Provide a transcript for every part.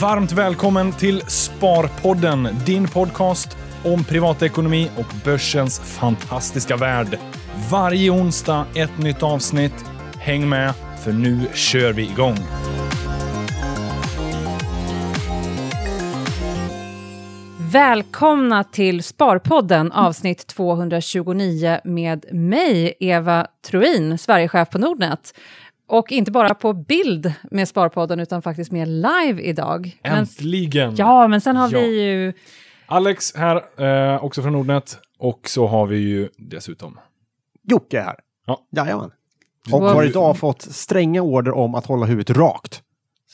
Varmt välkommen till Sparpodden, din podcast om privatekonomi och börsens fantastiska värld. Varje onsdag ett nytt avsnitt. Häng med, för nu kör vi igång. Välkomna till Sparpodden avsnitt 229 med mig, Eva Troin, Sverigechef på Nordnet. Och inte bara på bild med Sparpodden utan faktiskt med live idag. Äntligen! Men, ja, men sen har Ja. vi ju... Alex här, eh, också från Nordnet. Och så har vi ju dessutom... Jocke här. Ja. Jajamän. Och Wow. har idag fått stränga order om att hålla huvudet rakt.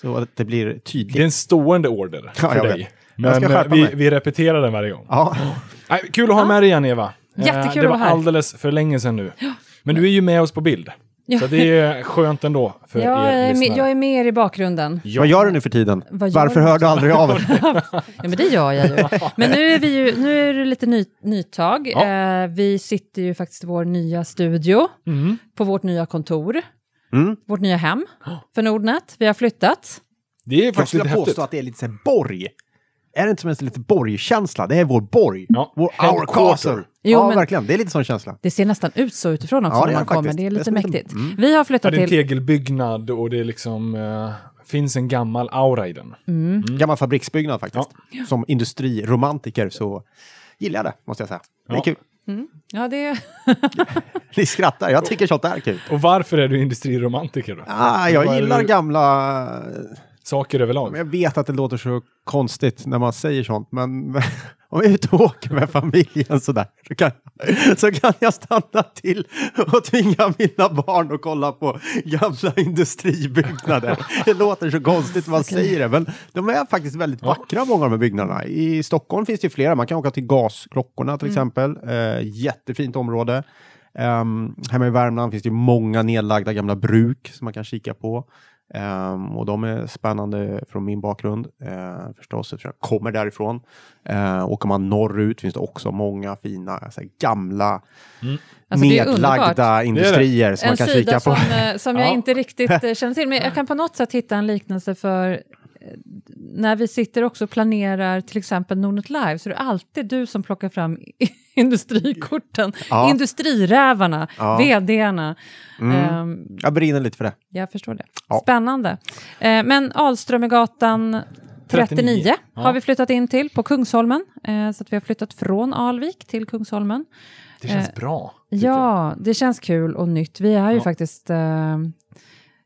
Så att det blir Det är tydligt. en stående order Ja, för jag dig. Men eh, vi, mig. vi repeterar den varje gång. Ja, Nej, kul att ha med dig igen Eva. Eh, Jättekul Det att var vara här. alldeles för länge sedan nu. Men du är ju med oss på bild. Ja. Så det är skönt ändå för Jag er lyssnare. jag är med er i bakgrunden. Ja. vad gör du nu för tiden? Varför hör du aldrig av dig? Ja, men det gör jag ju. Men nu är, vi ju, nu är det lite ny, nytag. Ja. Eh, vi sitter ju faktiskt i vår nya studio, Mm. på vårt nya kontor, Mm. vårt nya hem för Nordnet. Vi har flyttat. Det är Jag faktiskt skulle lite häftigt. påstå att det är lite så här borg. Är det inte som en lite borgkänsla? Det är vår borg. Ja, Vår, our castle. Jo, ja, men- verkligen. Det är lite sån känsla. Det ser nästan ut så utifrån också Ja, när det man det kommer. faktiskt. Det är Det är lite som en- mäktigt. mm. Vi har Ja, flyttat det är en till... tegelbyggnad och det är liksom, eh, finns en gammal aura i den. Mm. Gammal fabriksbyggnad faktiskt. Som industriromantiker så gillar jag det, måste jag säga. Det är Ja. kul. Ja, det... Ni skrattar, jag tycker sånt är kul. Och varför är du industriromantiker då? Ah, jag är gillar det- gamla Saker överlag? Jag vet att det låter så konstigt när man säger sånt, men om jag är ute och åker med familjen sådär, så kan, så kan jag stanna till och tvinga mina barn att kolla på gamla industribyggnader. Det låter så konstigt när man säger det, men de är faktiskt väldigt vackra, många av de här byggnaderna. I Stockholm finns det flera, man kan åka till Gasklockorna till exempel, eh, jättefint område. Um, hemma i Värmland finns det många nedlagda gamla bruk som man kan kika på. Ehm, och de är spännande från min bakgrund uh, förstås, eftersom jag kommer därifrån. Uh, åker man norrut finns det också många fina alltså, gamla Alltså, är underbart. nedlagda industrier som En man kan sida kika som, på. eh, som jag Ja. inte riktigt känner till. Men jag kan på något sätt hitta en liknelse för när vi sitter också och planerar till exempel Nordnet Live så är det alltid du som plockar fram industrikorten, Ja. industrirävarna, Ja. vdarna. Mm. Ehm, Jag brinner lite för det. jag förstår det. Ja. Spännande. Eh, men Alströmergatan 39, 39, ja. har vi flyttat in till på Kungsholmen. Eh, så att vi har flyttat från Alvik till Kungsholmen. Det känns Eh, bra. tycker jag. Ja, det känns kul och nytt. Vi är ju Ja. faktiskt, eh,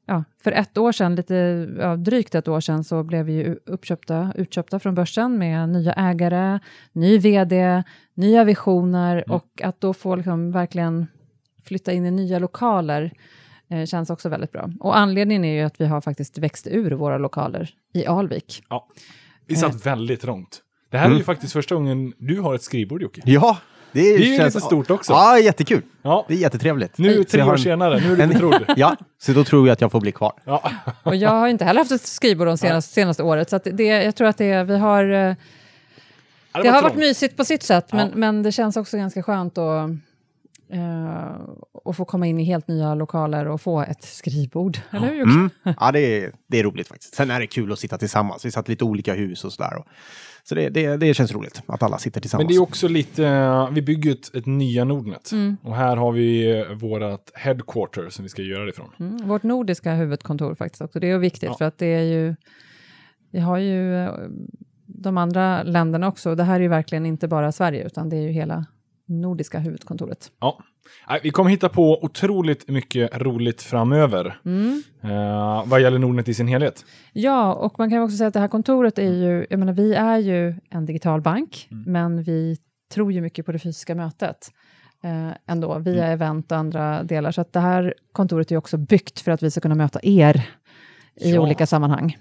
ja, för ett år sedan, lite ja, drygt ett år sedan, så blev vi ju uppköpta, utköpta från börsen med nya ägare, ny vd, nya visioner Mm. och att då få liksom verkligen flytta in i nya lokaler eh, känns också väldigt bra. Och anledningen är ju att vi har faktiskt växt ur våra lokaler i Alvik. Ja. Vi satt väldigt trångt. Det här är ju faktiskt första gången du har ett skrivbord Jocke. Ja, det, är, Det är ju lite stort också. Ja, jättekul. Ja. Det är jättetrevligt. Nu tre år en- senare, nu är du betrodd. Ja, så då tror jag att jag får bli kvar. Ja. Och jag har inte heller haft ett skrivbord de senaste, senaste året, så att det, jag tror att det, vi har eh, Ja, Det har var varit mysigt på sitt sätt, men, Ja. men det känns också ganska skönt att, eh, att få komma in i helt nya lokaler och få ett skrivbord. Eller hur? Mm. Ja, det är, det är roligt faktiskt. Sen är det kul att sitta tillsammans. Vi satt i lite olika hus och sådär. och- Så det, det, det känns roligt att alla sitter tillsammans. Men det är också lite, vi bygger ett, ett nya Nordnet. Mm. Och här har vi eh, vårat headquarter som vi ska göra det ifrån. Mm, vårt nordiska huvudkontor faktiskt också. Det är viktigt Ja. för att det är ju... Vi har ju eh, de andra länderna också. Det här är ju verkligen inte bara Sverige, utan det är ju hela nordiska huvudkontoret. Ja. Vi kommer hitta på otroligt mycket roligt framöver. Mm. Eh, vad gäller Nordnet i sin helhet. Ja, och man kan också säga att det här kontoret är ju, jag menar vi är ju en digital bank, men vi tror ju mycket på det fysiska mötet eh, ändå, via event och andra delar. Så att det här kontoret är också byggt för att vi ska kunna möta er i Ja. olika sammanhang.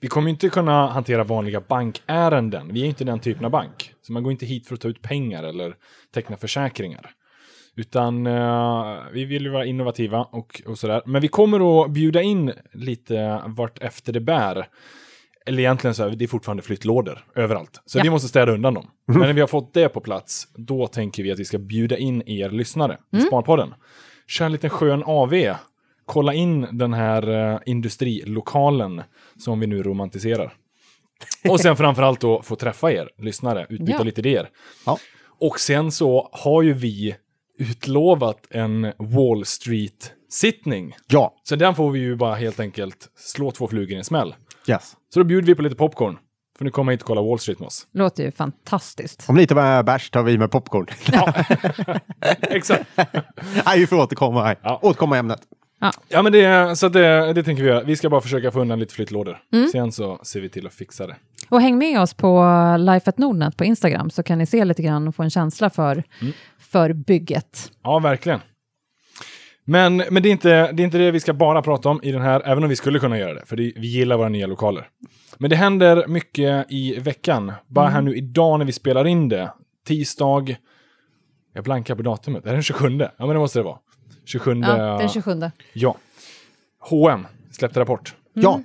Vi kommer inte kunna hantera vanliga bankärenden. Vi är inte den typen av bank. Så man går inte hit för att ta ut pengar eller teckna försäkringar. Utan eh, vi vill ju vara innovativa och, och sådär. Men vi kommer att bjuda in lite vart efter det bär. Eller egentligen så är det är fortfarande flyttlådor överallt. Så Ja. vi måste städa undan dem. Men när vi har fått det på plats, då tänker vi att vi ska bjuda in er lyssnare i Sparpodden. Kör en liten skön AV. Kolla in den här eh, industrilokalen som vi nu romantiserar. Och sen framförallt då få träffa er lyssnare, utbyta Ja. lite idéer. Ja. Och sen så har ju vi utlovat en Wall Street-sittning. Ja, Så den får vi ju bara helt enkelt slå två flugor i en smäll. yes. Så då bjuder vi på lite popcorn. För nu kommer hit och kolla Wall Street med oss. Låter ju fantastiskt. Om lite med bärs tar vi med popcorn. Exakt. Nej, vi får återkomma, här. Ja. återkomma ämnet. Ja, men det, så det, det tänker vi göra. Vi ska bara försöka få undan lite flyttlådor. Sen så ser vi till att fixa det. Och häng med oss på Life at Nordnet på Instagram så kan ni se lite grann och få en känsla för, för bygget. Ja, verkligen. Men, men det, är inte, det är inte det vi ska bara prata om i den här, även om vi skulle kunna göra det, för det, vi gillar våra nya lokaler. Men det händer mycket i veckan. Bara här nu idag när vi spelar in det, tisdag, jag blankar på datumet, är det den 27? Ja, men det måste det vara. 27, Ja, den 27. ja. H&M släppte rapport. Ja,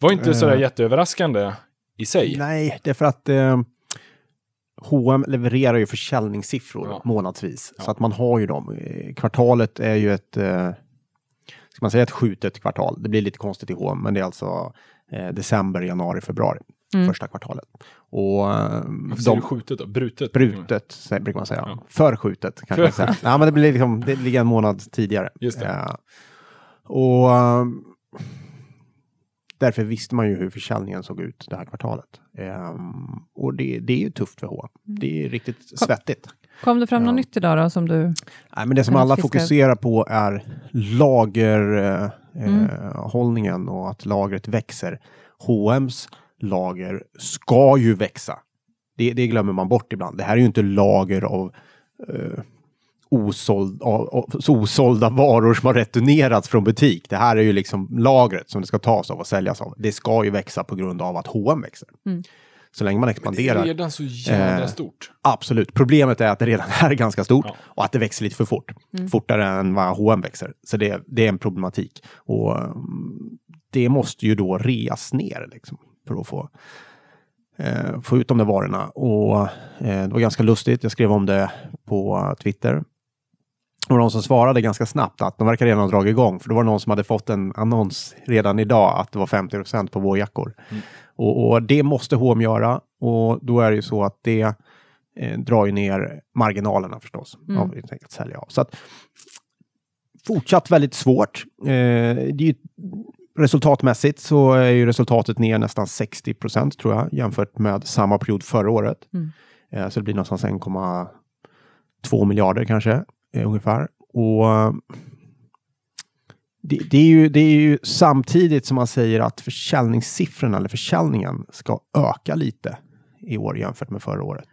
Var inte sådär Eh. jätteöverraskande i sig. nej, det är för att eh, H&M levererar ju försäljningssiffror Ja. månadsvis. Ja. Så att man har ju dem. Eh, Kvartalet är ju ett, eh, ska man säga ett skjutet kvartal. Det blir lite konstigt i H&M, men det är alltså eh, december, januari, februari. Första kvartalet. Och eh, Varför säger de, du skjutet då? Brutet? brutet, brukar man säga. Ja. Förskjutet kanske man säga. Ja, men det blir liksom, det ligger en månad tidigare. Just det. Eh, och ehm, därför visste man ju hur försäljningen såg ut det här kvartalet. Ehm, och det, det är ju tufft för H. Det är riktigt svettigt. Kom det fram något nytt idag då som du... Nej, men det som alla fiskar- fokuserar på är lagerhållningen och att lagret växer. H&M's lager ska ju växa. Det, det glömmer man bort ibland. Det här är ju inte lager av eh, osåld, av, av, osålda varor som har returnerats från butik. Det här är ju liksom lagret som det ska tas av och säljas av. Det ska ju växa på grund av att H&M växer. Mm. Så länge man Det är expanderar. redan så jävla Eh, stort. Absolut. Problemet är att det redan är ganska stort Ja. och att det växer lite för fort. Fortare än vad H&M växer. Så det, det är en problematik. Och mm, det måste ju då reas ner liksom, för att få, eh, få ut de där varorna. Och eh, det var ganska lustigt. Jag skrev om det på Twitter. Och de som svarade ganska snabbt att de verkar redan ha dragit igång. För det var någon som hade fått en annons redan idag att det var 50% på vårjackor. Och, och det måste H&M göra. Och då är det ju så att det eh, drar ju ner marginalerna förstås. Mm. Av enkelt sälja av. Så att fortsatt väldigt svårt. Eh, det är ju, resultatmässigt så är ju resultatet ner nästan 60 procent tror jag jämfört med samma period förra året. Mm. Eh, så det blir någonstans 1,2 miljarder kanske eh, ungefär. Och det, det, är ju, det är ju samtidigt som man säger att försäljningssiffrorna eller försäljningen ska öka lite i år jämfört med förra året.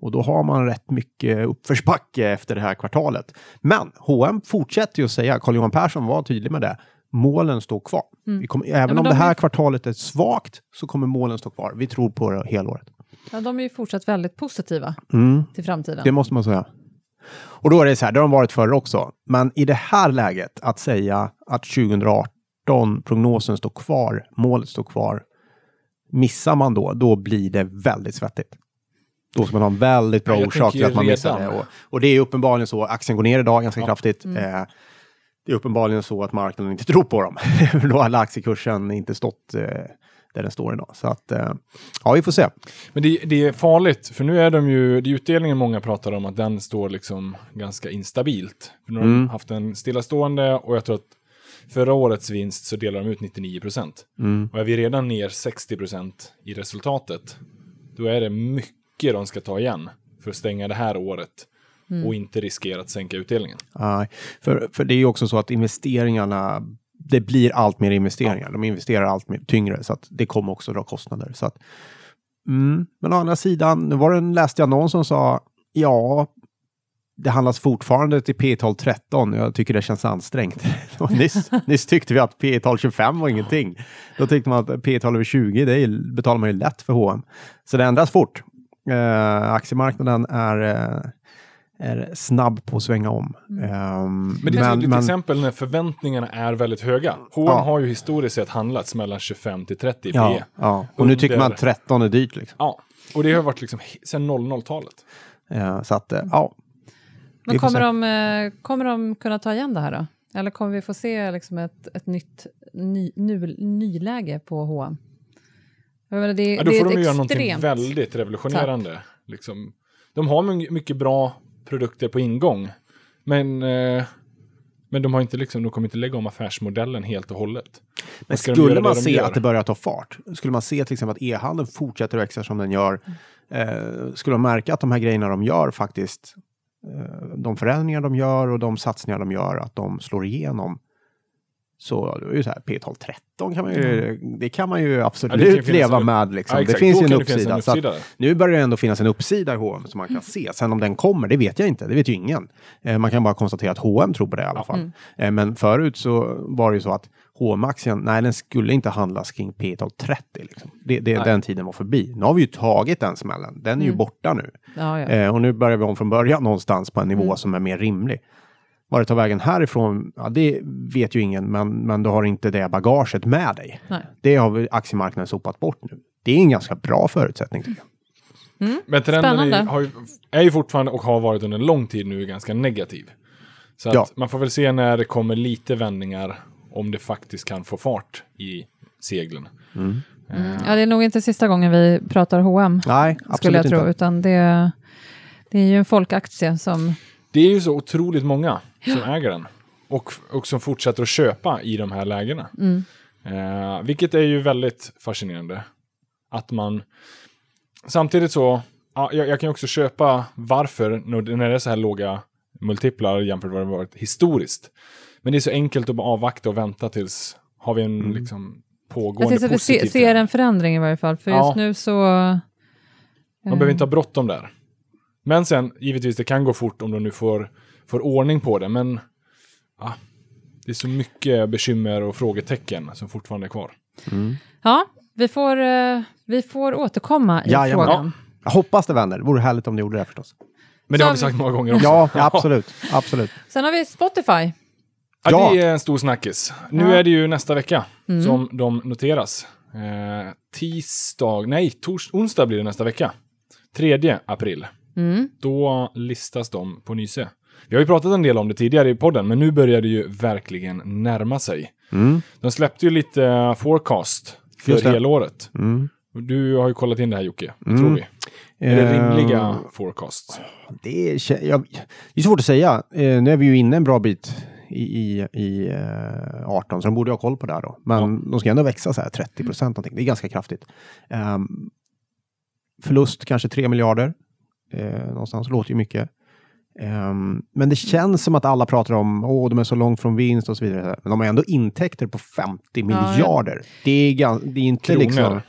Och då har man rätt mycket uppförsbacke efter det här kvartalet. Men H&M fortsätter ju att säga, Carl-Johan Persson var tydlig med det, målen står kvar. Vi kommer, även men om de det här är- kvartalet är svagt så kommer målen stå kvar. Vi tror på det helåret. Ja, de är ju fortsatt väldigt positiva Mm. till framtiden. Det måste man säga. Och då är det så här, det har de varit förr också. Men i det här läget, att säga att 2018, prognosen står kvar, målet står kvar. Missar man då, då blir det väldigt svettigt. Då ska man ha en väldigt bra Ja, jag orsak till att man missar det. Och, och det är uppenbarligen så, aktien går ner idag ganska Ja. kraftigt. Eh, det är uppenbarligen så att marknaden inte tror på dem. då har aktiekursen inte stått eh, där den står idag. Så att, eh, ja, vi får se. Men det, det är farligt, för nu är de ju, det är utdelningen många pratar om att den står liksom ganska instabilt. För nu har Mm. de haft en stillastående och jag tror att förra årets vinst så delar de ut 99 procent. Mm. Och är vi redan ner 60 procent i resultatet, då är det mycket de ska ta igen för att stänga det här året och inte riskera att sänka utdelningen. Nej, för, för det är ju också så att investeringarna, det blir allt mer investeringar. De investerar allt mer tyngre så att det kommer också dra kostnader. Så att, mm. Men å andra sidan, nu var det en, läste jag någon som sa, ja, det handlas fortfarande till P tal 13. Jag tycker det känns ansträngt. Nyss, nyss tyckte vi att P tal 25 var ingenting. Då tyckte man att P tal över 20, det är, betalar man ju lätt för H&M. Så det ändras fort. Eh, aktiemarknaden är eh, är snabb på att svänga om. Ehm, Men det är ett tydligt exempel när förväntningarna är väldigt höga. H&M Ja. har ju historiskt sett handlats mellan 25 till 30 i Ja, ja. Och nu tycker man under- att 13 är dyrt. Liksom. Ja, och det har varit liksom sedan 00-talet. Eh, så att, eh, ja. Men kommer de, eh, kommer de kunna ta igen det här då? Eller kommer vi få se liksom ett, ett nytt ny, nu, nyläge på H&M? Menar, det, Ja, då det får är de göra någonting väldigt revolutionerande. Liksom. De har my- mycket bra produkter på ingång. Men, eh, men de, har inte liksom, de kommer inte lägga om affärsmodellen helt och hållet. Men skulle man se att det börjar ta fart, skulle man se till exempel att e-handeln fortsätter växa som den gör, eh, skulle man märka att de här grejerna de gör faktiskt, eh, de förändringar de gör och de satsningar de gör, att de slår igenom. Så det är ju så här, P12 13 kan man ju, det kan man ju absolut Mm. Ja, leva en- med. Liksom. Ja, det finns ju en uppsida. en att uppsida där. nu börjar det ändå finnas en uppsida i H&M som man kan se. Sen om den kommer, det vet jag inte. Det vet ju ingen. Eh, man kan bara konstatera att H&M tror på det i alla fall. Eh, men förut så var det ju så att hm aktien nej den skulle inte handlas kring P12 30. Liksom. Det, det, den tiden var förbi. Nu har vi ju tagit den smällen. Den är ju borta nu. Ja, ja. Eh, och nu börjar vi om från början någonstans på en nivå som är mer rimlig. Var det tar vägen härifrån, ja, det vet ju ingen, men, men du har inte det bagaget med dig. Nej. Det har aktiemarknaden sopat bort nu. Det är en ganska bra förutsättning tycker jag. Men trenden är, är ju fortfarande och har varit under en lång tid nu ganska negativ. Så att Ja. man får väl se när det kommer lite vändningar om det faktiskt kan få fart i seglen. ja, det är nog inte sista gången vi pratar H&M Nej, absolut skulle jag tro, inte. utan det, det är ju en folkaktie som... Det är ju så otroligt många som äger den. Och, och som fortsätter att köpa i de här lägena. Eh, vilket är ju väldigt fascinerande. Att man... Samtidigt så, ja, jag, jag kan ju också köpa varför när när det är så här låga multiplar jämfört med vad det varit historiskt. Men det är så enkelt att bara avvakta och vänta tills har vi en liksom Jag pågående tänkte att vi se, positiv ser trend. en förändring i varje fall, för Ja. just nu så... Man behöver inte ha bråttom där. Men sen, givetvis, det kan gå fort om de nu får, får ordning på det. Men ja, det är så mycket bekymmer och frågetecken som fortfarande är kvar. Ja, vi får, eh, vi får återkomma i Jajamän. frågan. Jag hoppas det vänder. Det vore härligt om det gjorde det förstås. Men Så det har har vi sagt många gånger också. Ja, absolut. absolut. Sen har vi Spotify. Ja, Ja. det är en stor snackis. Nu Ja. är det ju nästa vecka som de noteras. Eh, tisdag, nej, tors, onsdag blir det nästa vecka. 3 april. Mm. Då listas de på Nyse. Vi har ju pratat en del om det tidigare i podden, men nu börjar det ju verkligen närma sig. Mm. De släppte ju lite forecast för det. helåret. Mm. Du har ju kollat in det här Jocke, vad Mm. tror vi? Är det Eh, rimliga forecasts? Det är, jag, det är svårt att säga. Eh, nu är vi ju inne en bra bit i, i, i eh, 18, så de borde ha koll på det här då. Men de ska ändå växa så här 30 procent någonting. Det är ganska kraftigt. Ehm, förlust kanske 3 miljarder. Eh, någonstans, låter ju mycket. Ehm, men det känns som att alla pratar om åh, de är så långt från vinst och så vidare. Men de har ändå intäkter på 50 ja. miljarder. Det, är gan, det är inte Kronor. liksom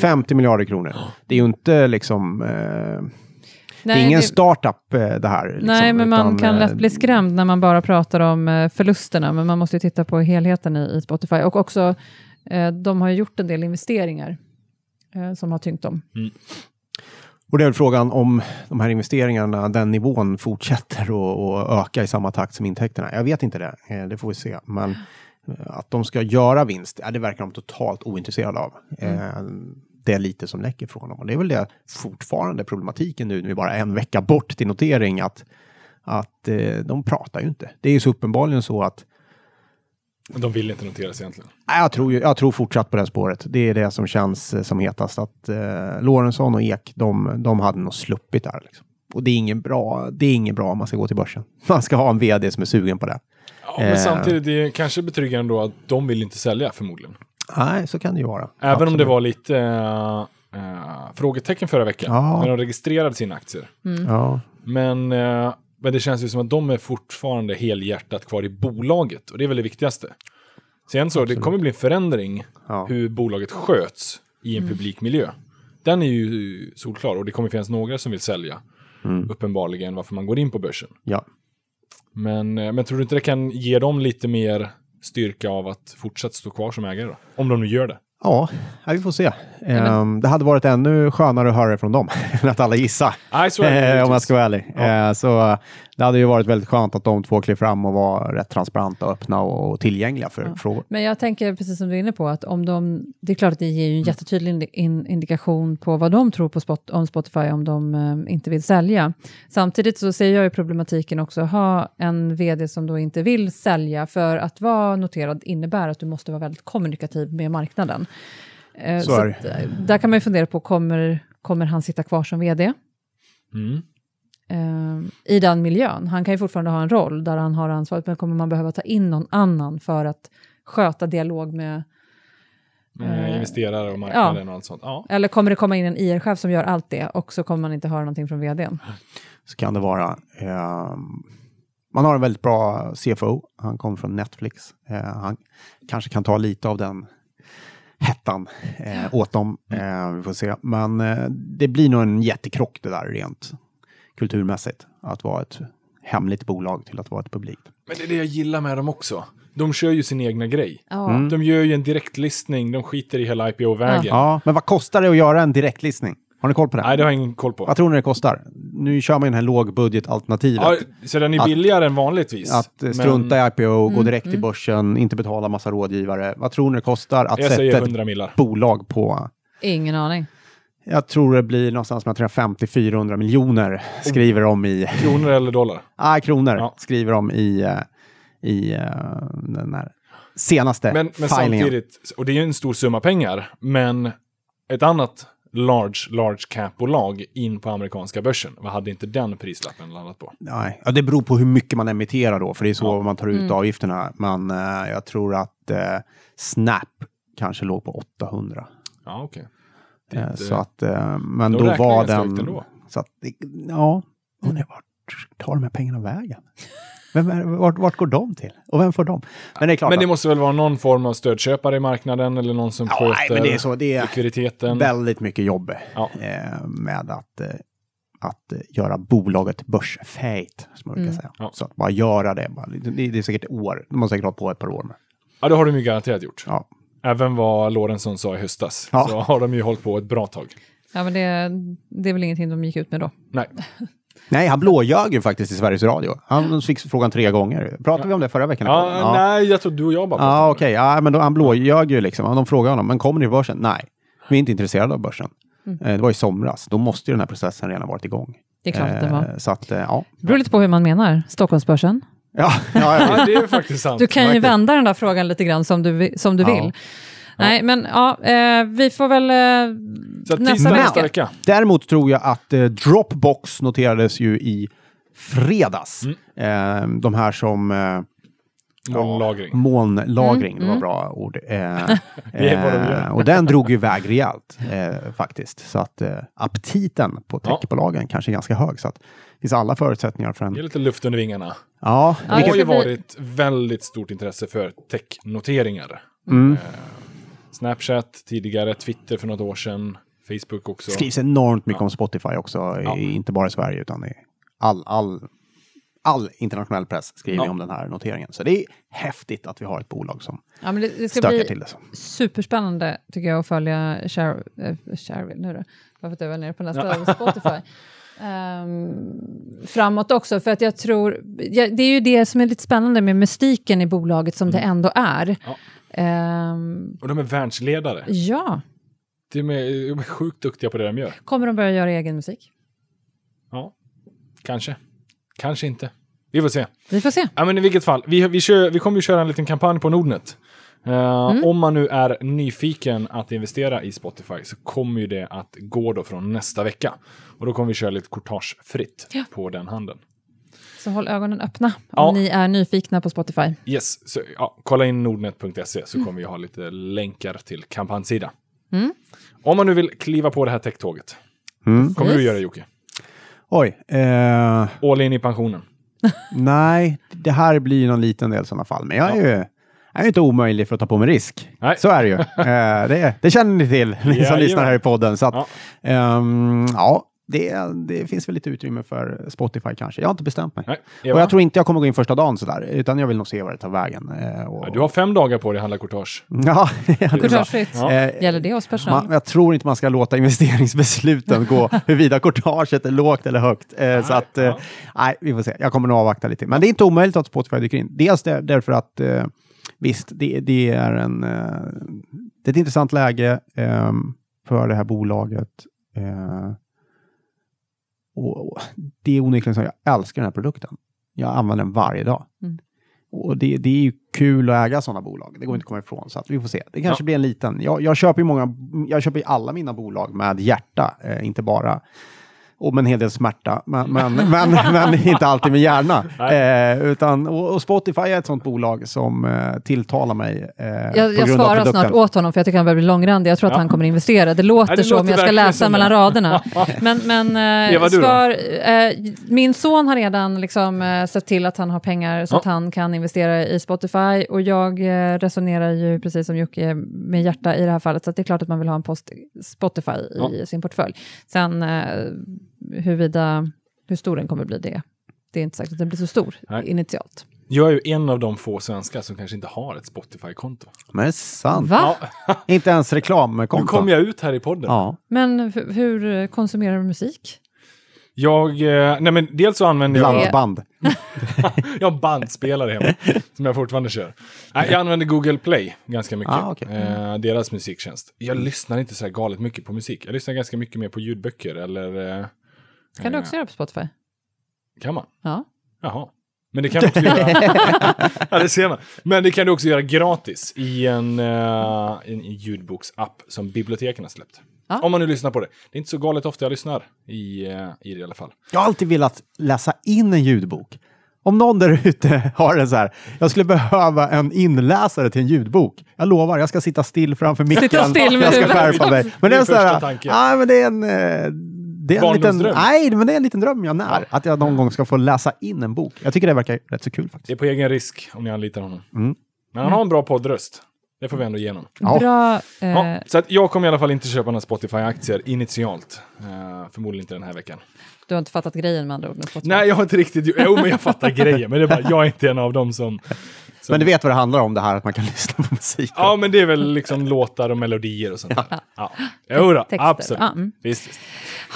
50 miljarder kronor. Det är ju inte liksom eh, det är Nej, ingen det- startup eh, det här. Liksom, Nej, men man utan, kan eh, lätt bli skrämd när man bara pratar om eh, förlusterna, men man måste ju titta på helheten i, i Spotify. Och också, eh, de har ju gjort en del investeringar eh, som har tyngt dem. Och det är väl frågan om de här investeringarna, den nivån fortsätter att öka i samma takt som intäkterna. Jag vet inte det, eh, det får vi se. Men eh, att de ska göra vinst, ja, det verkar de totalt ointresserade av. Eh, Det är lite som läcker från dem. Och det är väl det fortfarande problematiken nu när vi bara är en vecka bort till notering att, att de pratar ju inte. Det är ju så uppenbarligen så att De vill inte noteras egentligen. Jag tror, jag tror fortsatt på det spåret. Det är det som känns eh, som hetast. Att eh, Lorentzon och Ek, de, de hade nog sluppit där. Liksom. Och det är ingen bra, det är ingen bra om man ska gå till börsen. Man ska ha en vd som är sugen på det. Ja, men Eh. samtidigt, det är kanske betryggande då att de vill inte sälja förmodligen. Nej, så kan det ju vara. Även om Absolut. det var lite äh, frågetecken förra veckan. Ja. När de registrerade sina aktier. Ja, Men, äh, men det känns ju som att de är fortfarande helhjärtat kvar i bolaget. Och det är väl det viktigaste. Sen så, det kommer bli en förändring Ja. hur bolaget sköts i en publik miljö. Den är ju solklar och det kommer finnas några som vill sälja. Uppenbarligen varför man går in på börsen. ja. Men, eh, men tror du inte det kan ge dem lite mer styrka av att fortsätta stå kvar som ägare då? Om de nu gör det. Ja, vi får se. Ehm, det hade varit ännu skönare att höra det från dem än att alla det Eh, om jag ska vara ärlig. Ja. Eh, så det hade ju varit väldigt skönt att de två klev fram och var rätt transparenta och öppna och, tillgängliga för frågor. Men jag tänker, precis som du är inne på, att om de... Det är klart att det ger ju Mm. en jättetydlig indi- in, indikation på vad de tror på spot, om Spotify om de eh, inte vill sälja. Samtidigt så ser jag ju problematiken också, ha en vd som då inte vill sälja, för att vara noterad innebär att du måste vara väldigt kommunikativ med marknaden. Eh, Så så att, eh, där kan man ju fundera på, kommer, kommer han sitta kvar som vd? Mm. eh, i den miljön. Han kan ju fortfarande ha en roll där han har ansvaret, men kommer man behöva ta in någon annan för att sköta dialog med... Eh, Eh, investerare och marknaden och allt sånt. Ja. Eller kommer det komma in en IR-chef som gör allt det och så kommer man inte höra någonting från vdn? så kan det vara. ehm, man har en väldigt bra CFO. Han kommer från Netflix. Eh, han kanske kan ta lite av den hettan eh, åt dem. Eh, vi får se. Men eh, det blir nog en jättekrock det där rent kulturmässigt. Att vara ett hemligt bolag till att vara ett publikt. Men det är det jag gillar med dem också. De kör ju sin egna grej. Ja. Mm. De gör ju en direktlistning, de skiter i hela IPO-vägen. Ja, men vad kostar det att göra en direktlistning? Har ni koll på det? Nej, det har jag ingen koll på. Vad tror ni det kostar? Nu kör man ju den här lågbudgetalternativet. Ja, så den är Att- billigare än vanligtvis. Att eh, Men strunta i IPO, Mm, gå direkt till börsen, inte betala massa rådgivare. Vad tror ni det kostar att Jag sätta ett 100 millar. bolag på... Ingen aning. Jag tror det blir någonstans mellan 350-400 miljoner, skriver de i... Kronor eller dollar? Ah, kronor, Ja. skriver de i, eh, i eh, den här senaste Men, men filingen. samtidigt, och det är ju en stor summa pengar, men ett annat large, large cap-bolag in på amerikanska börsen, vad hade inte den prislappen landat på? Nej, ja, det beror på hur mycket man emitterar då, för det är så Ja. man tar ut avgifterna. Men eh, jag tror att eh, Snap kanske låg på 800. Ja, okej. Är Eh, så att, eh, men då räknar var den... ändå. Så att, det- ja, undrar vart tar de här pengarna vägen? Vem är, vart, vart går de till? Och vem får dem? Men det är klart Men det att, måste väl vara någon form av stödköpare i marknaden eller någon som ja, nej, sköter men det är så. Det är likviditeten. väldigt mycket jobb Ja. eh, med att, eh, att eh, göra bolaget börsfähigt, som man brukar Mm. säga. Ja. Så att bara göra det, bara, det, det är säkert år. De har säkert hållit på ett par år med. Ja, det har de ju garanterat gjort. Ja. Även vad Lorentzon sa i höstas, Ja. så har de ju hållit på ett bra tag. Ja, men det, det är väl ingenting de gick ut med då. Nej, Nej, han blåljög ju faktiskt i Sveriges Radio. Han fick frågan tre gånger. Pratade vi om det förra veckan? ja, podden? nej, jag tror du och jag bara pratade Ja, om okej. Ja, men då, han blåljög ju liksom. De frågade honom, men kommer ni till börsen? Nej, vi är inte intresserade av börsen. Mm. Eh, Det var i somras. Då måste ju den här processen redan varit igång. Det är klart att det var. Eh, Så att, eh, ja. Det beror lite på hur man menar. Stockholmsbörsen. Ja, ja, det. ja. Ja, det är ju faktiskt sant. Du kan ju vända den där frågan lite grann som du, som du Ja. vill. Nej, men ja, eh, vi får väl eh, Så nästa nästa vecka. vecka. Däremot tror jag att eh, Dropbox noterades ju i fredags. Mm. Eh, de här som... Eh, Molnlagring. Molnlagring, Mm, det var mm. bra ord. Eh, Det är eh, och den drog ju iväg rejält eh, faktiskt. Så att eh, aptiten på Ja. techbolagen kanske är ganska hög. Så att det finns alla förutsättningar för en... Ge lite luft under vingarna. Ja, Ja, Det det har ju varit väldigt stort intresse för tech-noteringar. mm. Snapchat tidigare, Twitter för något år sedan, Facebook också. Det skrivs enormt mycket Ja. om Spotify också. Ja. I, inte bara i Sverige utan i all, all, all internationell press skriver Ja. om den här noteringen. Så det är häftigt att vi har ett bolag som Ja, men det, det ska stökar bli till det. Så. superspännande tycker jag att följa Share, äh, Shareville nu då. Bara för att jag var nere på nästa Spotify. Ehm, framåt också, för att jag tror, ja, det är ju det som är lite spännande med mystiken i bolaget som det ändå är. Mm. Ja. Ehm, Och de är världsledare. ja, De är, de är sjukt duktiga på det de gör. kommer de börja göra egen musik? Ja, kanske. Kanske inte. Vi får se. Vi får se. Ja, men i vilket fall, vi, vi, kör, vi kommer ju köra en liten kampanj på Nordnet. Eh, Mm. Om man nu är nyfiken att investera i Spotify så kommer ju det att gå då från nästa vecka. Och då kommer vi köra lite courtagefritt Ja. på den handeln. Så håll ögonen öppna om Ja. ni är nyfikna på Spotify. Yes, så, ja, kolla in nordnet.se så kommer vi ha lite länkar till kampanjsida. Mm. Om man nu vill kliva på det här tech-tåget, Mm. kommer du Yes. göra det Jocke? Oj. Eh, All in i pensionen. nej, det här blir någon liten del i sådana fall. Men jag är ju jag är ju inte omöjlig för att ta på mig risk. Nej. Så är det ju. eh, det, det känner ni till, ni som Jajamän. lyssnar här i podden. Så att, Ja. ehm, ja, det, det finns väl lite utrymme för Spotify kanske. Jag har inte bestämt mig. Nej, Och jag tror inte jag kommer gå in första dagen sådär, utan jag vill nog se vad det tar vägen. Eh, och, Ja, du har fem dagar på dig att handla courtage. Ja. Courtagefritt. Ja. Eh, Gäller det hos personal? Man, jag tror inte man ska låta investeringsbesluten gå huruvida courtaget är lågt eller högt. Eh, så att, eh, ja. nej, vi får se. Jag kommer nog avvakta lite. Men det är inte omöjligt att Spotify dyker in. Dels där, därför att eh, visst, det, det är en, eh, det är ett intressant läge eh, för det här bolaget. Och, det är onekligen så jag älskar den här produkten. Jag använder den varje dag. Mm. och det, det är ju kul att äga sådana bolag. Det går inte att komma ifrån. Så att vi får se. Det kanske Ja. blir en liten. Jag, jag köper ju många. Jag köper alla mina bolag med hjärta, eh, inte bara och med en hel del smärta, men, men, men, men inte alltid med hjärna. Eh, utan, och, och Spotify är ett sånt bolag som eh, tilltalar mig. Eh, Jag, jag svarar snart åt honom, för jag tycker han börjar bli långrandig. Jag tror att Ja. han kommer investera. Det låter Ja, det så låter jag ska läsa mellan det. raderna. Men, men eh, svar, eh, min son har redan liksom, eh, sett till att han har pengar så Ja. att han kan investera i Spotify. Och jag eh, resonerar ju precis som Jocke med hjärta i det här fallet, så att det är klart att man vill ha en post Spotify i Ja. sin portfölj. Sen eh, huruvida, hur stor den kommer bli, det, det är inte säkert att den blir så stor Nej. initialt. Jag är ju en av de få svenskar som kanske inte har ett Spotify-konto. Men det är sant. Va? Ja, Inte ens nu reklamkonto. kom jag ut här i podden. Ja. Men hu- hur konsumerar du musik? Jag, eh, nej men dels så använder jag, Blandband. jag har bandspelare hemma som jag fortfarande kör. Nej, jag använder Google Play ganska mycket. Ah, okej. eh, deras musiktjänst. Jag lyssnar inte så här galet mycket på musik. Jag lyssnar ganska mycket mer på ljudböcker eller... Kan du också göra på Spotify? Kan man? Ja. Jaha. Men det kan du också göra. ja, det ser man. Men det kan du också göra gratis i en, uh, en, ljudboksapp som biblioteken har släppt. Ja. Om man nu lyssnar på det. Det är inte så galet ofta jag lyssnar i, eh, i det i alla fall. Jag har alltid velat läsa in en ljudbok. Om någon där ute har en så här, jag skulle behöva en inläsare till en ljudbok. Jag lovar, jag ska sitta still framför micken. Sitta still med jag ska skärpa mig. Men Det det är så här, nej, men det är en, eh, det är en liten, nej, men det är en liten dröm jag när. Att jag någon gång ska få läsa in en bok. Jag tycker det verkar rätt så kul Det faktiskt. är på egen risk om ni anlitar honom. Mm. Men han har en bra poddröst. Det får vi ändå igenom. Ja. Bra. Eh, Ja, så att jag kommer i alla fall inte köpa några Spotify-aktier initialt. Eh, förmodligen inte den här veckan. Du har inte fattat grejen med andra ord med Spotify? Nej, jag har inte riktigt... Jo, men jag fattar grejen. Men det är bara, jag är inte en av dem som... som Men du vet vad det handlar om det här att man kan lyssna på musik. Ja, men det är väl liksom låtar och melodier och sånt där. Ja. Jo då, Texter. absolut. Ja, mm. Visst, visst.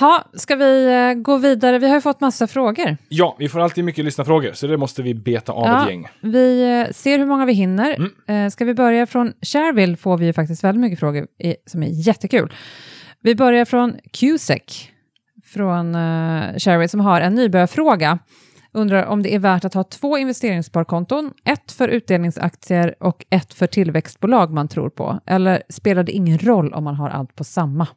Ha, ska vi eh, gå vidare? Vi har ju fått massa frågor. Ja, vi får alltid mycket lyssnarfrågor, så det måste vi beta av Ja, ett gäng. vi eh, ser hur många vi hinner. Mm. Eh, ska vi börja från Shareville får vi ju faktiskt väldigt mycket frågor som är jättekul. Vi börjar från Cusack från uh, Shareville som har en nybörjarfråga. Undrar om det är värt att ha två investeringssparkonton, ett för utdelningsaktier och ett för tillväxtbolag man tror på. Eller spelar det ingen roll om man har allt på samma?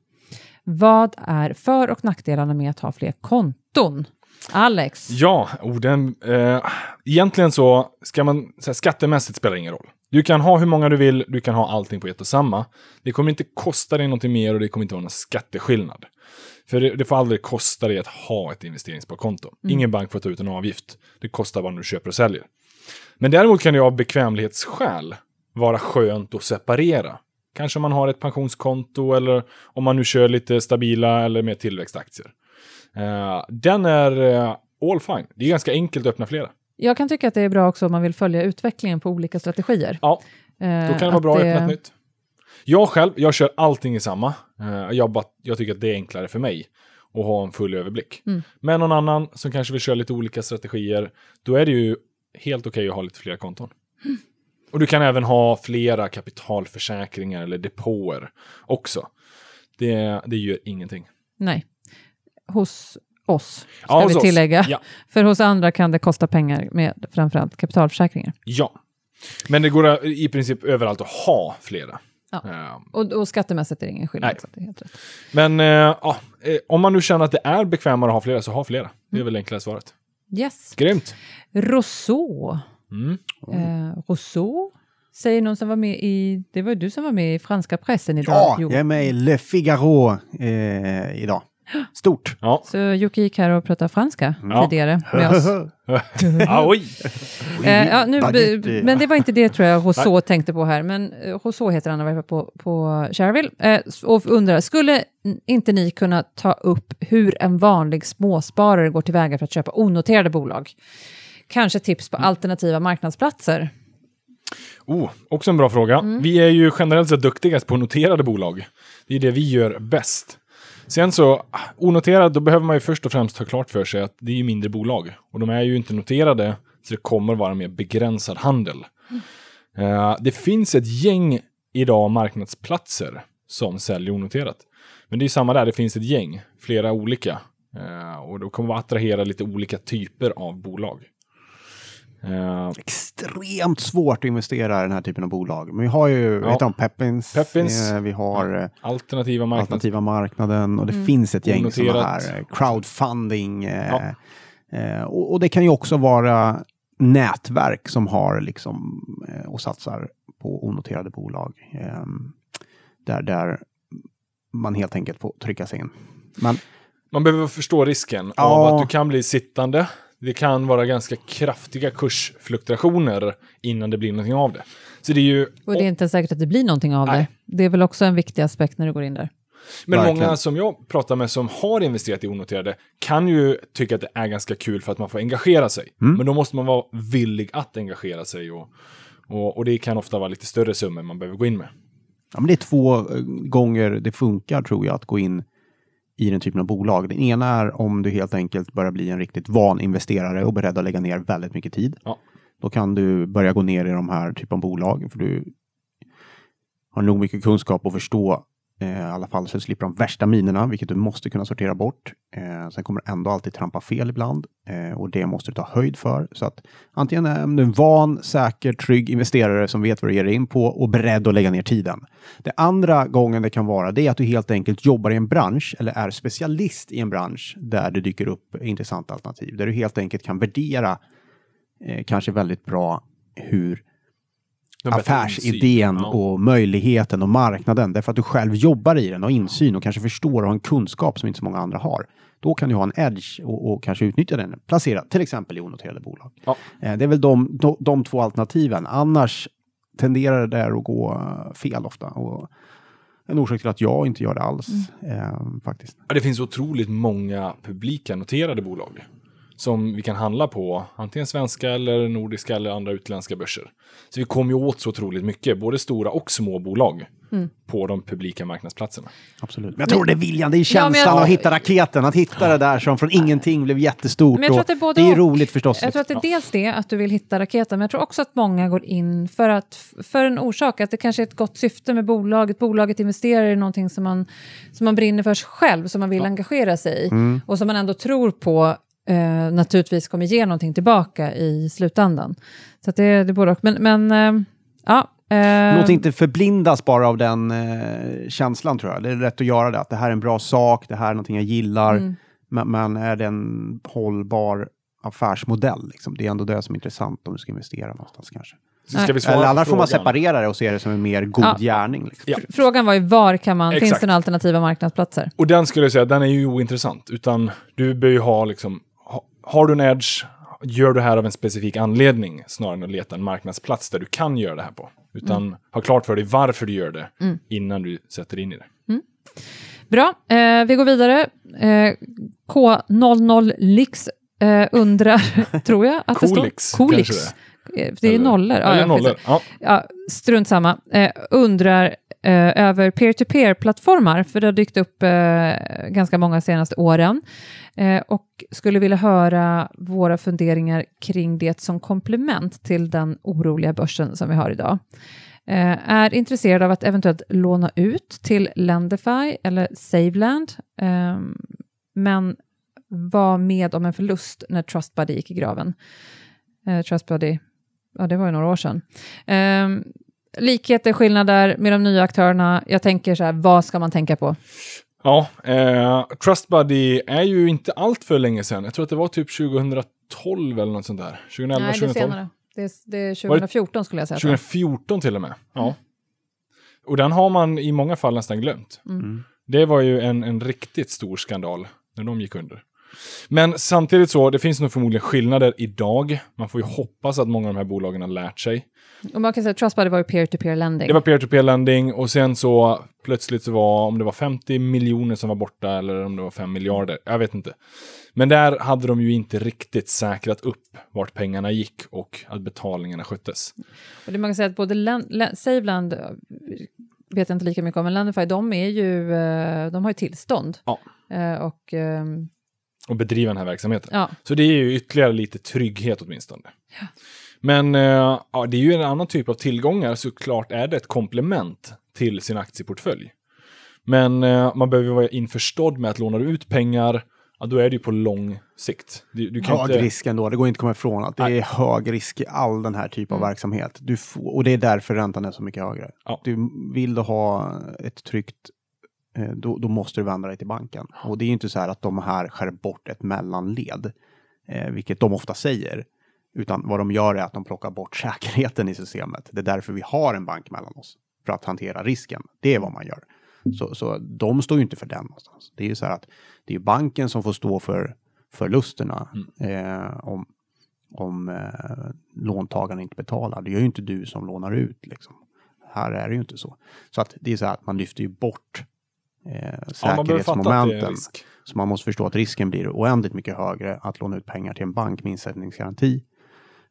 Vad är för och nackdelarna med att ha fler konton? Alex? Ja, orden. Eh, egentligen så ska man, så här, skattemässigt spelar det ingen roll. Du kan ha hur många du vill, du kan ha allting på ett och samma. Det kommer inte kosta dig någonting mer och det kommer inte vara någon skatteskillnad. För det, det får aldrig kosta dig att ha ett investeringssparkonto. Ingen bank får ta ut en avgift. Det kostar vad du köper och säljer. Men däremot kan det av bekvämlighetsskäl vara skönt att separera. Kanske om man har ett pensionskonto eller om man nu kör lite stabila eller mer tillväxtaktier. Eh, den är eh, all fine. Det är ganska enkelt att öppna flera. Jag kan tycka att det är bra också om man vill följa utvecklingen på olika strategier. Ja, Eh, då kan det vara bra att öppna ett nytt. Jag själv, jag kör allting i samma. Eh, jag, bara, jag tycker att det är enklare för mig att ha en full överblick. Mm. Men någon annan som kanske vill köra lite olika strategier, då är det ju helt okej att ha lite fler konton. Mm. Och du kan även ha flera kapitalförsäkringar eller depåer också. Det, det gör ingenting. Nej, hos oss ska Ja, vi oss. tillägga. Ja. För hos andra kan det kosta pengar med framförallt kapitalförsäkringar. Ja. Men det går i princip överallt att ha flera. Ja. Eh, Och, och skattemässigt är det ingen skillnad. Nej. Så att det är helt rätt. Men ja, eh, om man nu känner att det är bekvämare att ha flera, så ha flera. Det är väl enklare svaret. Yes. Grymt! Rousseau. Mm. Eh, Rousseau säger någon som var med i, det var ju du som var med i franska pressen idag. Ja, Jo. jag är med i Le Figaro eh, idag. Stort. Ja. Så Jocke gick här och pratade franska Ja. tidigare med oss. ah, oj! Eh, ja, nu, Baguette. men det var inte det tror jag Rousseau tänkte på här, men eh, Rousseau heter han på, på Cherville. Eh, och undrar, skulle inte ni kunna ta upp hur en vanlig småsparare går tillväga för att köpa onoterade bolag? Kanske tips på alternativa marknadsplatser. Oh, också en bra fråga. Mm. Vi är ju generellt sett duktigast på noterade bolag. Det är det vi gör bäst. Sen så, onoterad, då behöver man ju först och främst ha klart för sig att det är ju mindre bolag. Och de är ju inte noterade, så det kommer vara mer begränsad handel. Eh, det finns ett gäng idag marknadsplatser som säljer onoterat. Men det är samma där, det finns ett gäng, flera olika. Uh, och då kommer vi attrahera lite olika typer av bolag. Eh, Extremt svårt att investera i den här typen av bolag. Men vi har ju, Ja. heter de, Peppins, Peppins. eh, vi har eh, alternativa marknads... alternativa marknaden och det Mm. finns ett gäng sådana här eh, crowdfunding. Eh, Ja. eh, och, och det kan ju också vara nätverk som har liksom eh, och satsar på onoterade bolag. Eh, där, där man helt enkelt får trycka sig in. Men Man behöver förstå risken Ja. av att du kan bli sittande. Det kan vara ganska kraftiga kursfluktuationer innan det blir någonting av det. Så det är ju... Och det är inte säkert att det blir någonting av Nej. det. Det är väl också en viktig aspekt när du går in där. Men Verkligen. många som jag pratar med som har investerat i onoterade kan ju tycka att det är ganska kul för att man får engagera sig. Mm. Men då måste man vara villig att engagera sig och, och, och det kan ofta vara lite större summor man behöver gå in med. Ja, men det är två eh, gånger det funkar tror jag att gå in i den typen av bolag. Den ena är om du helt enkelt börjar bli en riktigt van investerare och beredd att lägga ner väldigt mycket tid. Ja. Då kan du börja gå ner i de här typen av bolag för du har nog mycket kunskap att förstå eh, i alla fall så du slipper de värsta minerna, vilket du måste kunna sortera bort. Eh, sen kommer du ändå alltid trampa fel ibland eh, och det måste du ta höjd för. Så att antingen är du en van, säker, trygg investerare som vet vad du ger dig in på och beredd att lägga ner tiden. Det andra gången det kan vara det är att du helt enkelt jobbar i en bransch eller är specialist i en bransch där det dyker upp intressanta alternativ. Där du helt enkelt kan värdera eh, kanske väldigt bra hur affärsidén och möjligheten och marknaden därför att du själv jobbar i den och har insyn och kanske förstår och har en kunskap som inte så många andra har. Då kan du ha en edge och, och kanske utnyttja den. Placera till exempel i onoterade bolag. Ja. Eh, Det är väl de, de, de två alternativen. Annars tenderar det där att gå eh, fel ofta. Och en orsak till att jag inte gör det alls eh, faktiskt. Det finns otroligt många publika noterade bolag som vi kan handla på, antingen svenska eller nordiska eller andra utländska börser. Så vi kommer ju åt så otroligt mycket, både stora och små bolag, Mm. på de publika marknadsplatserna. Absolut. Men jag tror det är viljan, det är Ja, känslan jag- att hitta raketen, att hitta det där som från ingenting blev jättestort. Men jag tror att det är både det är roligt förstås. Jag tror att det är dels det, att du vill hitta raketen, men jag tror också att många går in för, att, för en orsak, att det kanske är ett gott syfte med bolaget. Bolaget investerar i någonting som man, som man brinner för själv, som man vill engagera sig i Mm. och som man ändå tror på eh, naturligtvis kommer ge någonting tillbaka i slutändan. Så att det, det är både och. Men, men eh, ja. eh, Låt inte förblindas bara av den eh, känslan tror jag. Det är rätt att göra det, att det här är en bra sak, det här är någonting jag gillar. Mm. Men, men är det en hållbar affärsmodell? Liksom? Det är ändå det som är intressant om du ska investera någonstans kanske. Eller på annars får man separera det och se det som en mer god Ja. gärning. Liksom. Ja. Frågan var ju var kan man, finns Exakt. det några alternativa marknadsplatser? Och den skulle jag säga, den är ju ointressant. Utan du bör ju ha liksom, ha, har du en edge, gör du det här av en specifik anledning snarare än att leta en marknadsplats där du kan göra det här på. Utan ha klart för dig varför du gör det innan du sätter in i det. Bra, eh, vi går vidare. Eh, K00 Lix eh, undrar, tror jag att det står. Kolix, Eh, Det är Eller- nollor. Ja, Eller nollor. Ja. Ja, strunt samma. Eh, undrar eh, över peer-to-peer-plattformar, för det har dykt upp eh, ganska många senaste åren. Eh, och skulle vilja höra våra funderingar kring det som komplement till den oroliga börsen som vi har idag. Eh, är intresserad av att eventuellt låna ut till Lendify eller Saveland, eh, men var med om en förlust när Trustbuddy gick i graven. Eh, Trustbuddy, ja det var ju några år sedan. Ehm, Likheter, skillnader med de nya aktörerna. Jag tänker så här, vad ska man tänka på? Ja, eh, Trustbuddy är ju inte allt för länge sedan. Jag tror att det var typ 2012 eller något sånt där. 2011, Nej, det är 2012. senare. Det är, det är 2014 skulle jag säga. 2014 till och med. Ja. Och den har man i många fall nästan glömt. Mm. Det var ju en, en riktigt stor skandal när de gick under. Men samtidigt så, det finns nog förmodligen skillnader idag. Man får ju hoppas att många av de här bolagen har lärt sig. Och man kan säga att Trustbuddy var peer-to-peer lending. Det var peer-to-peer lending och sen så plötsligt så var, om det var 50 miljoner som var borta eller om det var 5 miljarder, jag vet inte. Men där hade de ju inte riktigt säkrat upp vart pengarna gick och att betalningarna sköttes. Och det man kan säga att både Len- Saveland vet jag inte lika mycket om, men Lendify, de, är ju, eh, de har ju tillstånd. Ja. Eh, och ehm, Och bedriva den här verksamheten. ja, Så det är ju ytterligare lite trygghet åtminstone. Men eh, ja, det är ju en annan typ av tillgångar, såklart är det ett komplement till sin aktieportfölj. Men eh, man behöver vara införstådd med att låna ut pengar, ja, då är det ju på lång sikt. Du, du kan Hög inte... risk ändå, det går inte att komma ifrån att det Nej. är hög risk i all den här typen av verksamhet. Du får, och det är därför räntan är så mycket högre. Ja. Du, vill du ha ett tryggt, då, då måste du vända dig till banken. Och det är ju inte så här att de här skär bort ett mellanled, eh, vilket de ofta säger. Utan vad de gör är att de plockar bort säkerheten i systemet. Det är därför vi har en bank mellan oss. För att hantera risken. Det är vad man gör. Så, så de står ju inte för den någonstans. Det är ju så här att det är banken som får stå för förlusterna eh, om, om eh, låntagaren inte betalar. Det gör ju inte du som lånar ut. Liksom. Här är det ju inte så. Så att det är så här att man lyfter ju bort eh, Ja, man säkerhetsmomenten. Så man måste förstå att risken blir oändligt mycket högre att låna ut pengar till en bank med insättningsgaranti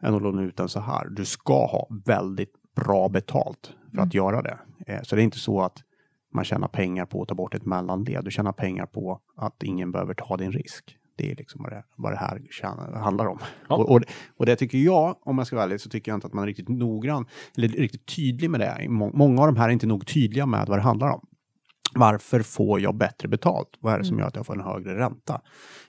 än att låna ut den så här. Du ska ha väldigt bra betalt för att göra det. Eh, så det är inte så att man tjänar pengar på att ta bort ett mellanled. Du tjänar pengar på att ingen behöver ta din risk. Det är liksom vad det, vad det här tjänar, handlar om. Ja. Och, och, och det tycker jag, om jag ska vara ärlig, så tycker jag inte att man är riktigt noggrann eller riktigt tydlig med det. Må- Många av de här är inte nog tydliga med vad det handlar om. Varför får jag bättre betalt? Vad är det som gör att jag får en högre ränta?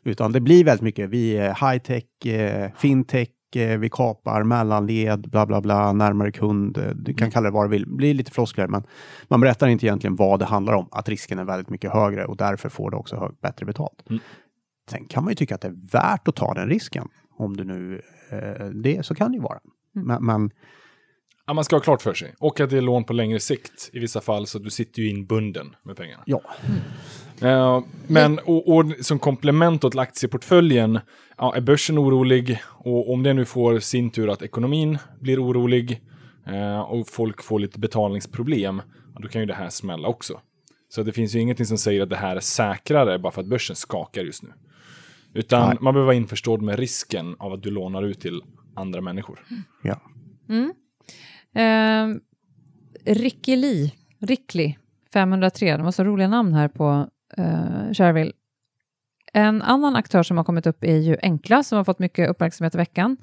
Utan det blir väldigt mycket, vi är high-tech, eh, fintech, eh, vi kapar mellanled, bla bla bla, närmare kund. eh, Du kan kalla det vad du vill. Det blir lite floskler, men man berättar inte egentligen vad det handlar om. Att risken är väldigt mycket högre och därför får du också hög, bättre betalt. Mm. Sen kan man ju tycka att det är värt att ta den risken. Om du nu, eh, det, så kan det ju vara. Men, men Ja, man ska ha klart för sig. Och att det är lån på längre sikt i vissa fall, så du sitter ju inbunden med pengarna. ja, Eh, men och, och som komplement åt aktieportföljen, ja, är börsen orolig och om det nu får sin tur att ekonomin blir orolig eh, och folk får lite betalningsproblem, ja, då kan ju det här smälla också. Så det finns ju ingenting som säger att det här är säkrare bara för att börsen skakar just nu. Utan Nej. man behöver vara införstådd med risken av att du lånar ut till andra människor. ja. Eh, Ricky Lee, Rickly 503, det var så roliga namn här på eh, Shareville. En annan aktör som har kommit upp är ju Enkla som har fått mycket uppmärksamhet i veckan.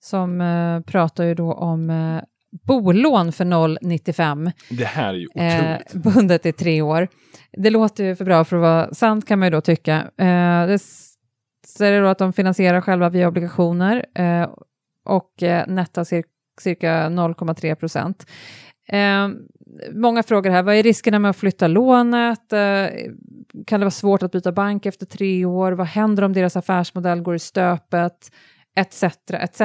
Som eh, pratar ju då om eh, bolån för 0,95 Det här är ju eh, otroligt. bundet i tre år. Det låter ju för bra för att vara sant kan man ju då tycka. Eh, det s- så är det då att de finansierar själva via obligationer eh, och eh, nettar cir cirka 0,3 procent. Eh, många frågor här, vad är riskerna med att flytta lånet? Eh, kan det vara svårt att byta bank efter tre år? Vad händer om deras affärsmodell går i stöpet? Etc, etc.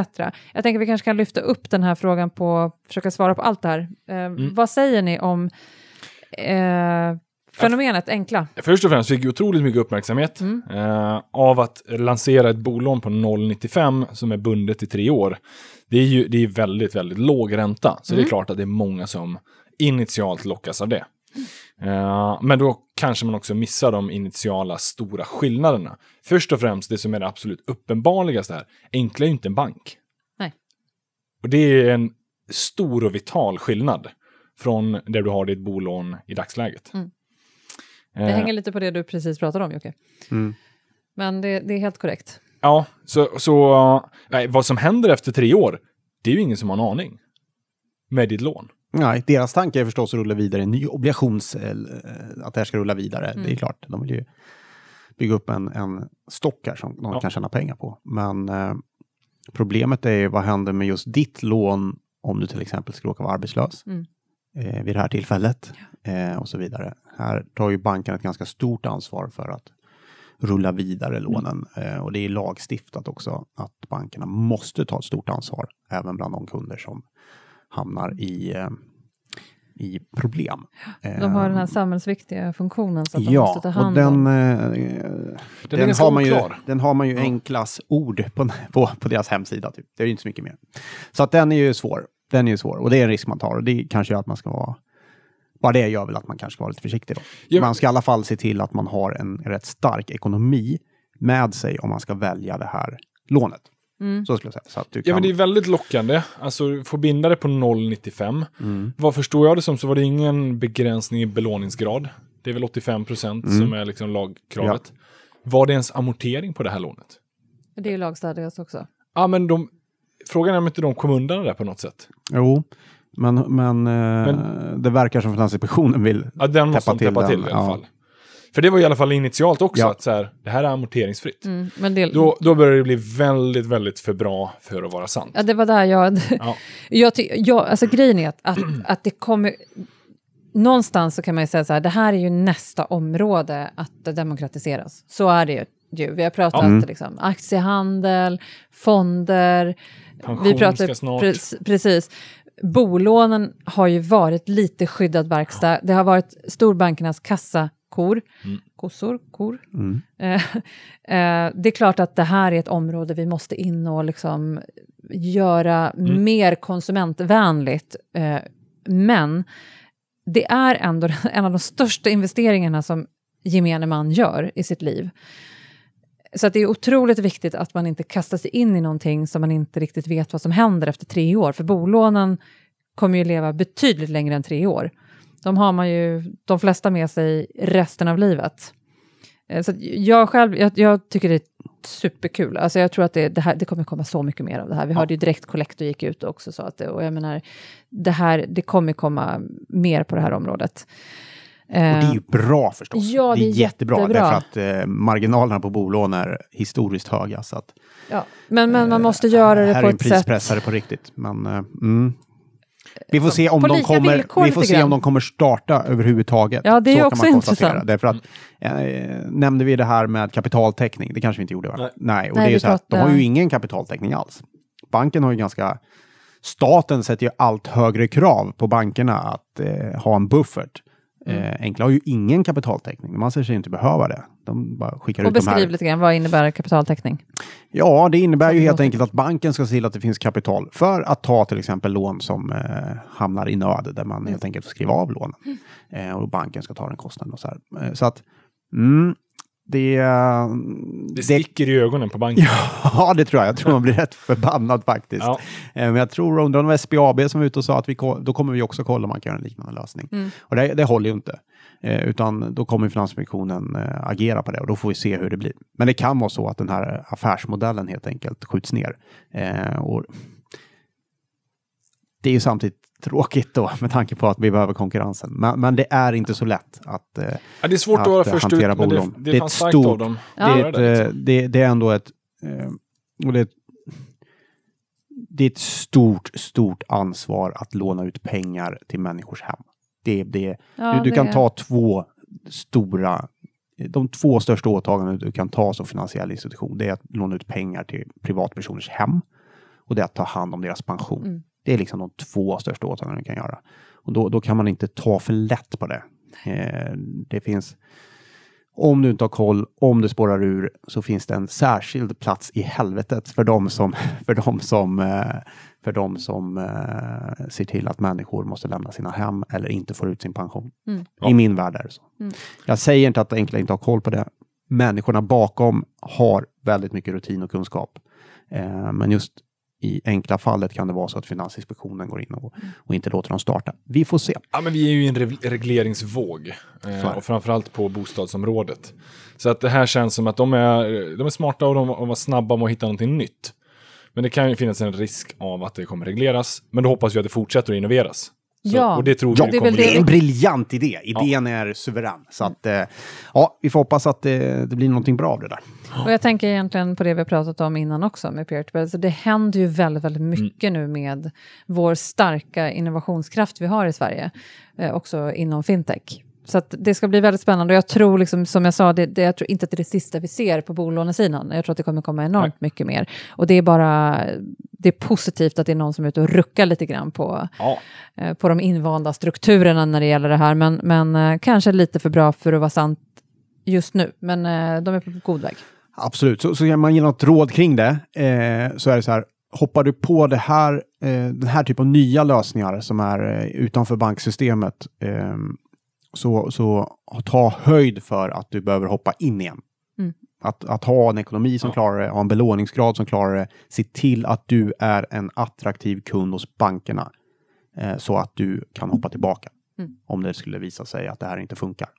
Jag tänker vi kanske kan lyfta upp den här frågan på, försöka svara på allt det här. Eh, Vad säger ni om eh, fenomenet enkla? Först och främst fick ju otroligt mycket uppmärksamhet Mm. eh, av att lansera ett bolån på 0,95 som är bundet i tre år. Det är ju det är väldigt, väldigt låg ränta, så det Mm. är klart att det är många som initialt lockas av det. Eh, men då kanske man också missar de initiala stora skillnaderna. Först och främst det som är det absolut uppenbarligaste här, Enkla är ju inte en bank. Nej. Och det är en stor och vital skillnad från där du har ditt bolån i dagsläget. Mm. Det Eh, hänger lite på det du precis pratade om Jocke. Mm. Men det, det är helt korrekt. Ja, så, så nej, vad som händer efter tre år, det är ju ingen som har en aning. Med ditt lån. Nej, deras tanke är förstås att rulla vidare en ny obligations... eh, Att det här ska rulla vidare. Det är klart, de vill ju bygga upp en, en stock här som de Ja. kan tjäna pengar på. Men eh, problemet är ju vad händer med just ditt lån om du till exempel skulle råka vara arbetslös Mm. eh, vid det här tillfället eh, och så vidare. Här tar ju banken ett ganska stort ansvar för att rulla vidare lånen eh, och det är lagstiftat också att bankerna måste ta ett stort ansvar även bland de kunder som hamnar i, eh, i problem. De har den här samhällsviktiga funktionen så att de ja, måste ta och hand den, om. eh, Den, den, är har man ju, den har man ju enklas ord på, på, på deras hemsida. Typ. Det är ju inte så mycket mer. Så att den är ju svår. Den är ju svår och det är en risk man tar och det kanske gör att man ska vara bara det gör väl att man kanske ska vara lite försiktig då. Ja, men- Man ska i alla fall se till att man har en rätt stark ekonomi med sig om man ska välja det här lånet. Mm. Så skulle jag säga. Så att du Ja, kan... men det är väldigt lockande. Alltså, få binda det på 0,95. Mm. Vad förstår jag det som så var det ingen begränsning i belåningsgrad. Det är väl 85 procent Mm. som är liksom lagkravet. Var det ens amortering på det här lånet? Det är ju lagstadgat också. Ja, men de, frågan är om inte de kom undan det där på något sätt. Jo, men, men, eh, det verkar som Finansinspektionen vill Ja, den måste Täppa de täppa till till, den, i alla ja. fall. För det var i alla fall initialt också, Ja. att så här, det här är amorteringsfritt. Mm, men det, Då, då börjar det bli väldigt, väldigt för bra för att vara sant. ja, det var där jag... Ja. jag, ty, jag alltså grejen är att, att, att det kommer... Någonstans så kan man ju säga så här, det här är ju nästa område att demokratiseras. Så är det ju. Vi har pratat Mm. liksom, aktiehandel, fonder. Pension vi pratar, ska snart... pre- precis. Bolånen har ju varit lite skyddad verkstad. Det har varit storbankernas kassakor. Mm. Kossor? Kor? Mm. Eh, eh, det är klart att det här är ett område vi måste in och liksom göra Mm. mer konsumentvänligt. Eh, men det är ändå en av de största investeringarna som gemene man gör i sitt liv. Så det är otroligt viktigt att man inte kastar sig in i någonting som man inte riktigt vet vad som händer efter tre år. För bolånen kommer ju leva betydligt längre än tre år. De har man ju de flesta med sig resten av livet. Eh, Så jag själv, jag, jag tycker det är superkul. Alltså jag tror att det, det, här, det kommer komma så mycket mer av det här. Vi hörde ju direkt Collector gick ut och också sa att det, och jag menar, det här, det kommer komma mer på det här området. Och det är ju bra förstås. Ja, det är, det är jättebra, jättebra. därför att eh, marginalerna på bolån är historiskt höga. Så att, Ja, men, men man eh, måste göra det här på är en ett sätt... prispressare på riktigt. Men, eh, mm. Vi får se om På de kommer, villkor vi får se om de kommer starta överhuvudtaget. Ja, det är Så också intressant. Därför att, eh, nämnde vi det här med kapitaltäckning? Det kanske vi inte gjorde va? Nej. Nej, och Nej, det är så här, att de har ju ingen kapitaltäckning alls. Banken har ju ganska... Staten sätter ju allt högre krav på bankerna att eh, ha en buffert. Mm. Eh, Enkla har ju ingen kapitaltäckning. Man säger sig inte behöva det. De bara skickar Och ut de här beskriv lite grann, vad innebär kapitaltäckning? Ja, det innebär ju helt enkelt att banken ska se till att det finns kapital för att ta till exempel lån som eh, hamnar i nöd, där man helt enkelt får skriva av lånen. Eh, och banken ska ta den kostnaden och så här. Eh, så att, mm, det... Det sticker i ögonen på banken. Ja, det tror jag. Jag tror man blir rätt förbannad faktiskt. Ja. Eh, Men jag tror, undrar om det var SBAB som var ute och sa att vi, då kommer vi också kolla om man kan göra en liknande lösning. Mm. Och det, det håller ju inte. Eh, utan då kommer Finansinspektionen eh, agera på det och då får vi se hur det blir. Men det kan vara så att den här affärsmodellen helt enkelt skjuts ner. Eh, och det är ju samtidigt tråkigt då med tanke på att vi behöver konkurrensen. Men, men det är inte så lätt att eh, Ja, det är svårt att, Att, vara eh, först ut, hantera men det, bolån. det, Det är fanns starkt stort- av dem. Ja. det, är att ett, det, eh, liksom. det, det är ändå ett... eh, Och det, det är ett stort, stort ansvar att låna ut pengar till människors hem. Det, det, Ja, du, du kan ta två stora... De två största åtaganden du kan ta som finansiell institution, det är att låna ut pengar till privatpersoners hem och det är att ta hand om deras pension. Mm. Det är liksom de två största åtagandena du kan göra. Och då, då kan man inte ta för lätt på det. Eh, det finns... Om du inte har koll, om det spårar ur, så finns det en särskild plats i helvetet för de som, för de som, eh, för de som eh, ser till att människor måste lämna sina hem eller inte får ut sin pension. Mm. I min värld är det så. Mm. Jag säger inte att Enkla inte har koll på det. Människorna bakom har väldigt mycket rutin och kunskap. Eh, men just i enkla fallet kan det vara så att Finansinspektionen går in och, och inte låter dem starta. Vi får se. Ja, men vi är ju i en re- regleringsvåg. Eh, och framförallt på bostadsområdet. Så att det här känns som att de är, de är smarta och de och var snabba med att hitta någonting nytt. Men det kan ju finnas en risk av att det kommer regleras. Men då hoppas vi att det fortsätter att innoveras. Så, Ja. Och det tror Ja, vi det är kommer väl Det är en briljant idé. Idén är suverän. Så att, eh, ja, vi får hoppas att det, det blir någonting bra av det där. Och jag tänker egentligen på det vi har pratat om innan också med peer to peer. Så det händer ju väldigt, väldigt mycket nu med vår starka innovationskraft vi har i Sverige, eh, också inom fintech. Så det ska bli väldigt spännande och jag tror, liksom, som jag sa, det, det, jag tror inte att det är det sista vi ser på bolånesidan. Jag tror att det kommer komma enormt mycket mer. Och det är bara, det är positivt att det är någon som är ute och ruckar lite grann på, Ja, eh, på de invanda strukturerna när det gäller det här. Men, men eh, kanske lite för bra för att vara sant just nu. Men eh, de är på god väg. Absolut, så, så kan man ge något råd kring det så är det så här. Hoppar du på det här, den här typen av nya lösningar som är utanför banksystemet eh, så, så ta höjd för att du behöver hoppa in igen. Mm. Att, att ha en ekonomi som Ja. klarar det, ha en belåningsgrad som klarar det. Se till att du är en attraktiv kund hos bankerna eh, så att du kan hoppa tillbaka Mm. om det skulle visa sig att det här inte funkar.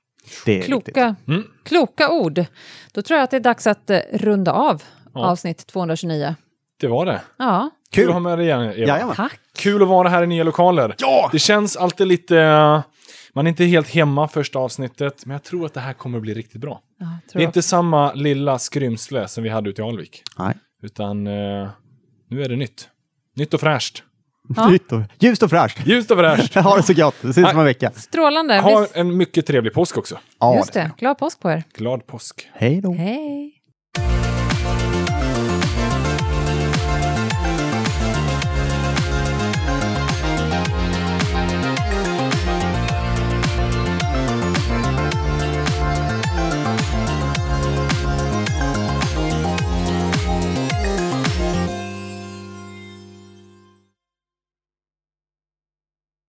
Det är. Kloka, Mm. kloka ord. Då tror jag att det är dags att eh, runda av Ja. avsnitt 229. det var det. Ja, Kul Kul! att ha med dig igen, Eva. Jajamän. tack. Kul att vara här i nya lokaler. Ja! Det känns alltid lite... Man är inte helt hemma första avsnittet, men jag tror att det här kommer att bli riktigt bra. Ja, Det är jag. inte samma lilla skrymsle som vi hade ute i Alvik. Nej. Utan eh, nu är det nytt. Nytt och fräscht. Ja. Nytt och, ljust och fräscht. Ljust och fräscht. Ha det så gott. Vi ses om en vecka. Strålande. Ha Visst- en mycket trevlig påsk också. Ja, Just det. Glad påsk på er. Glad påsk. Hej då. Hej.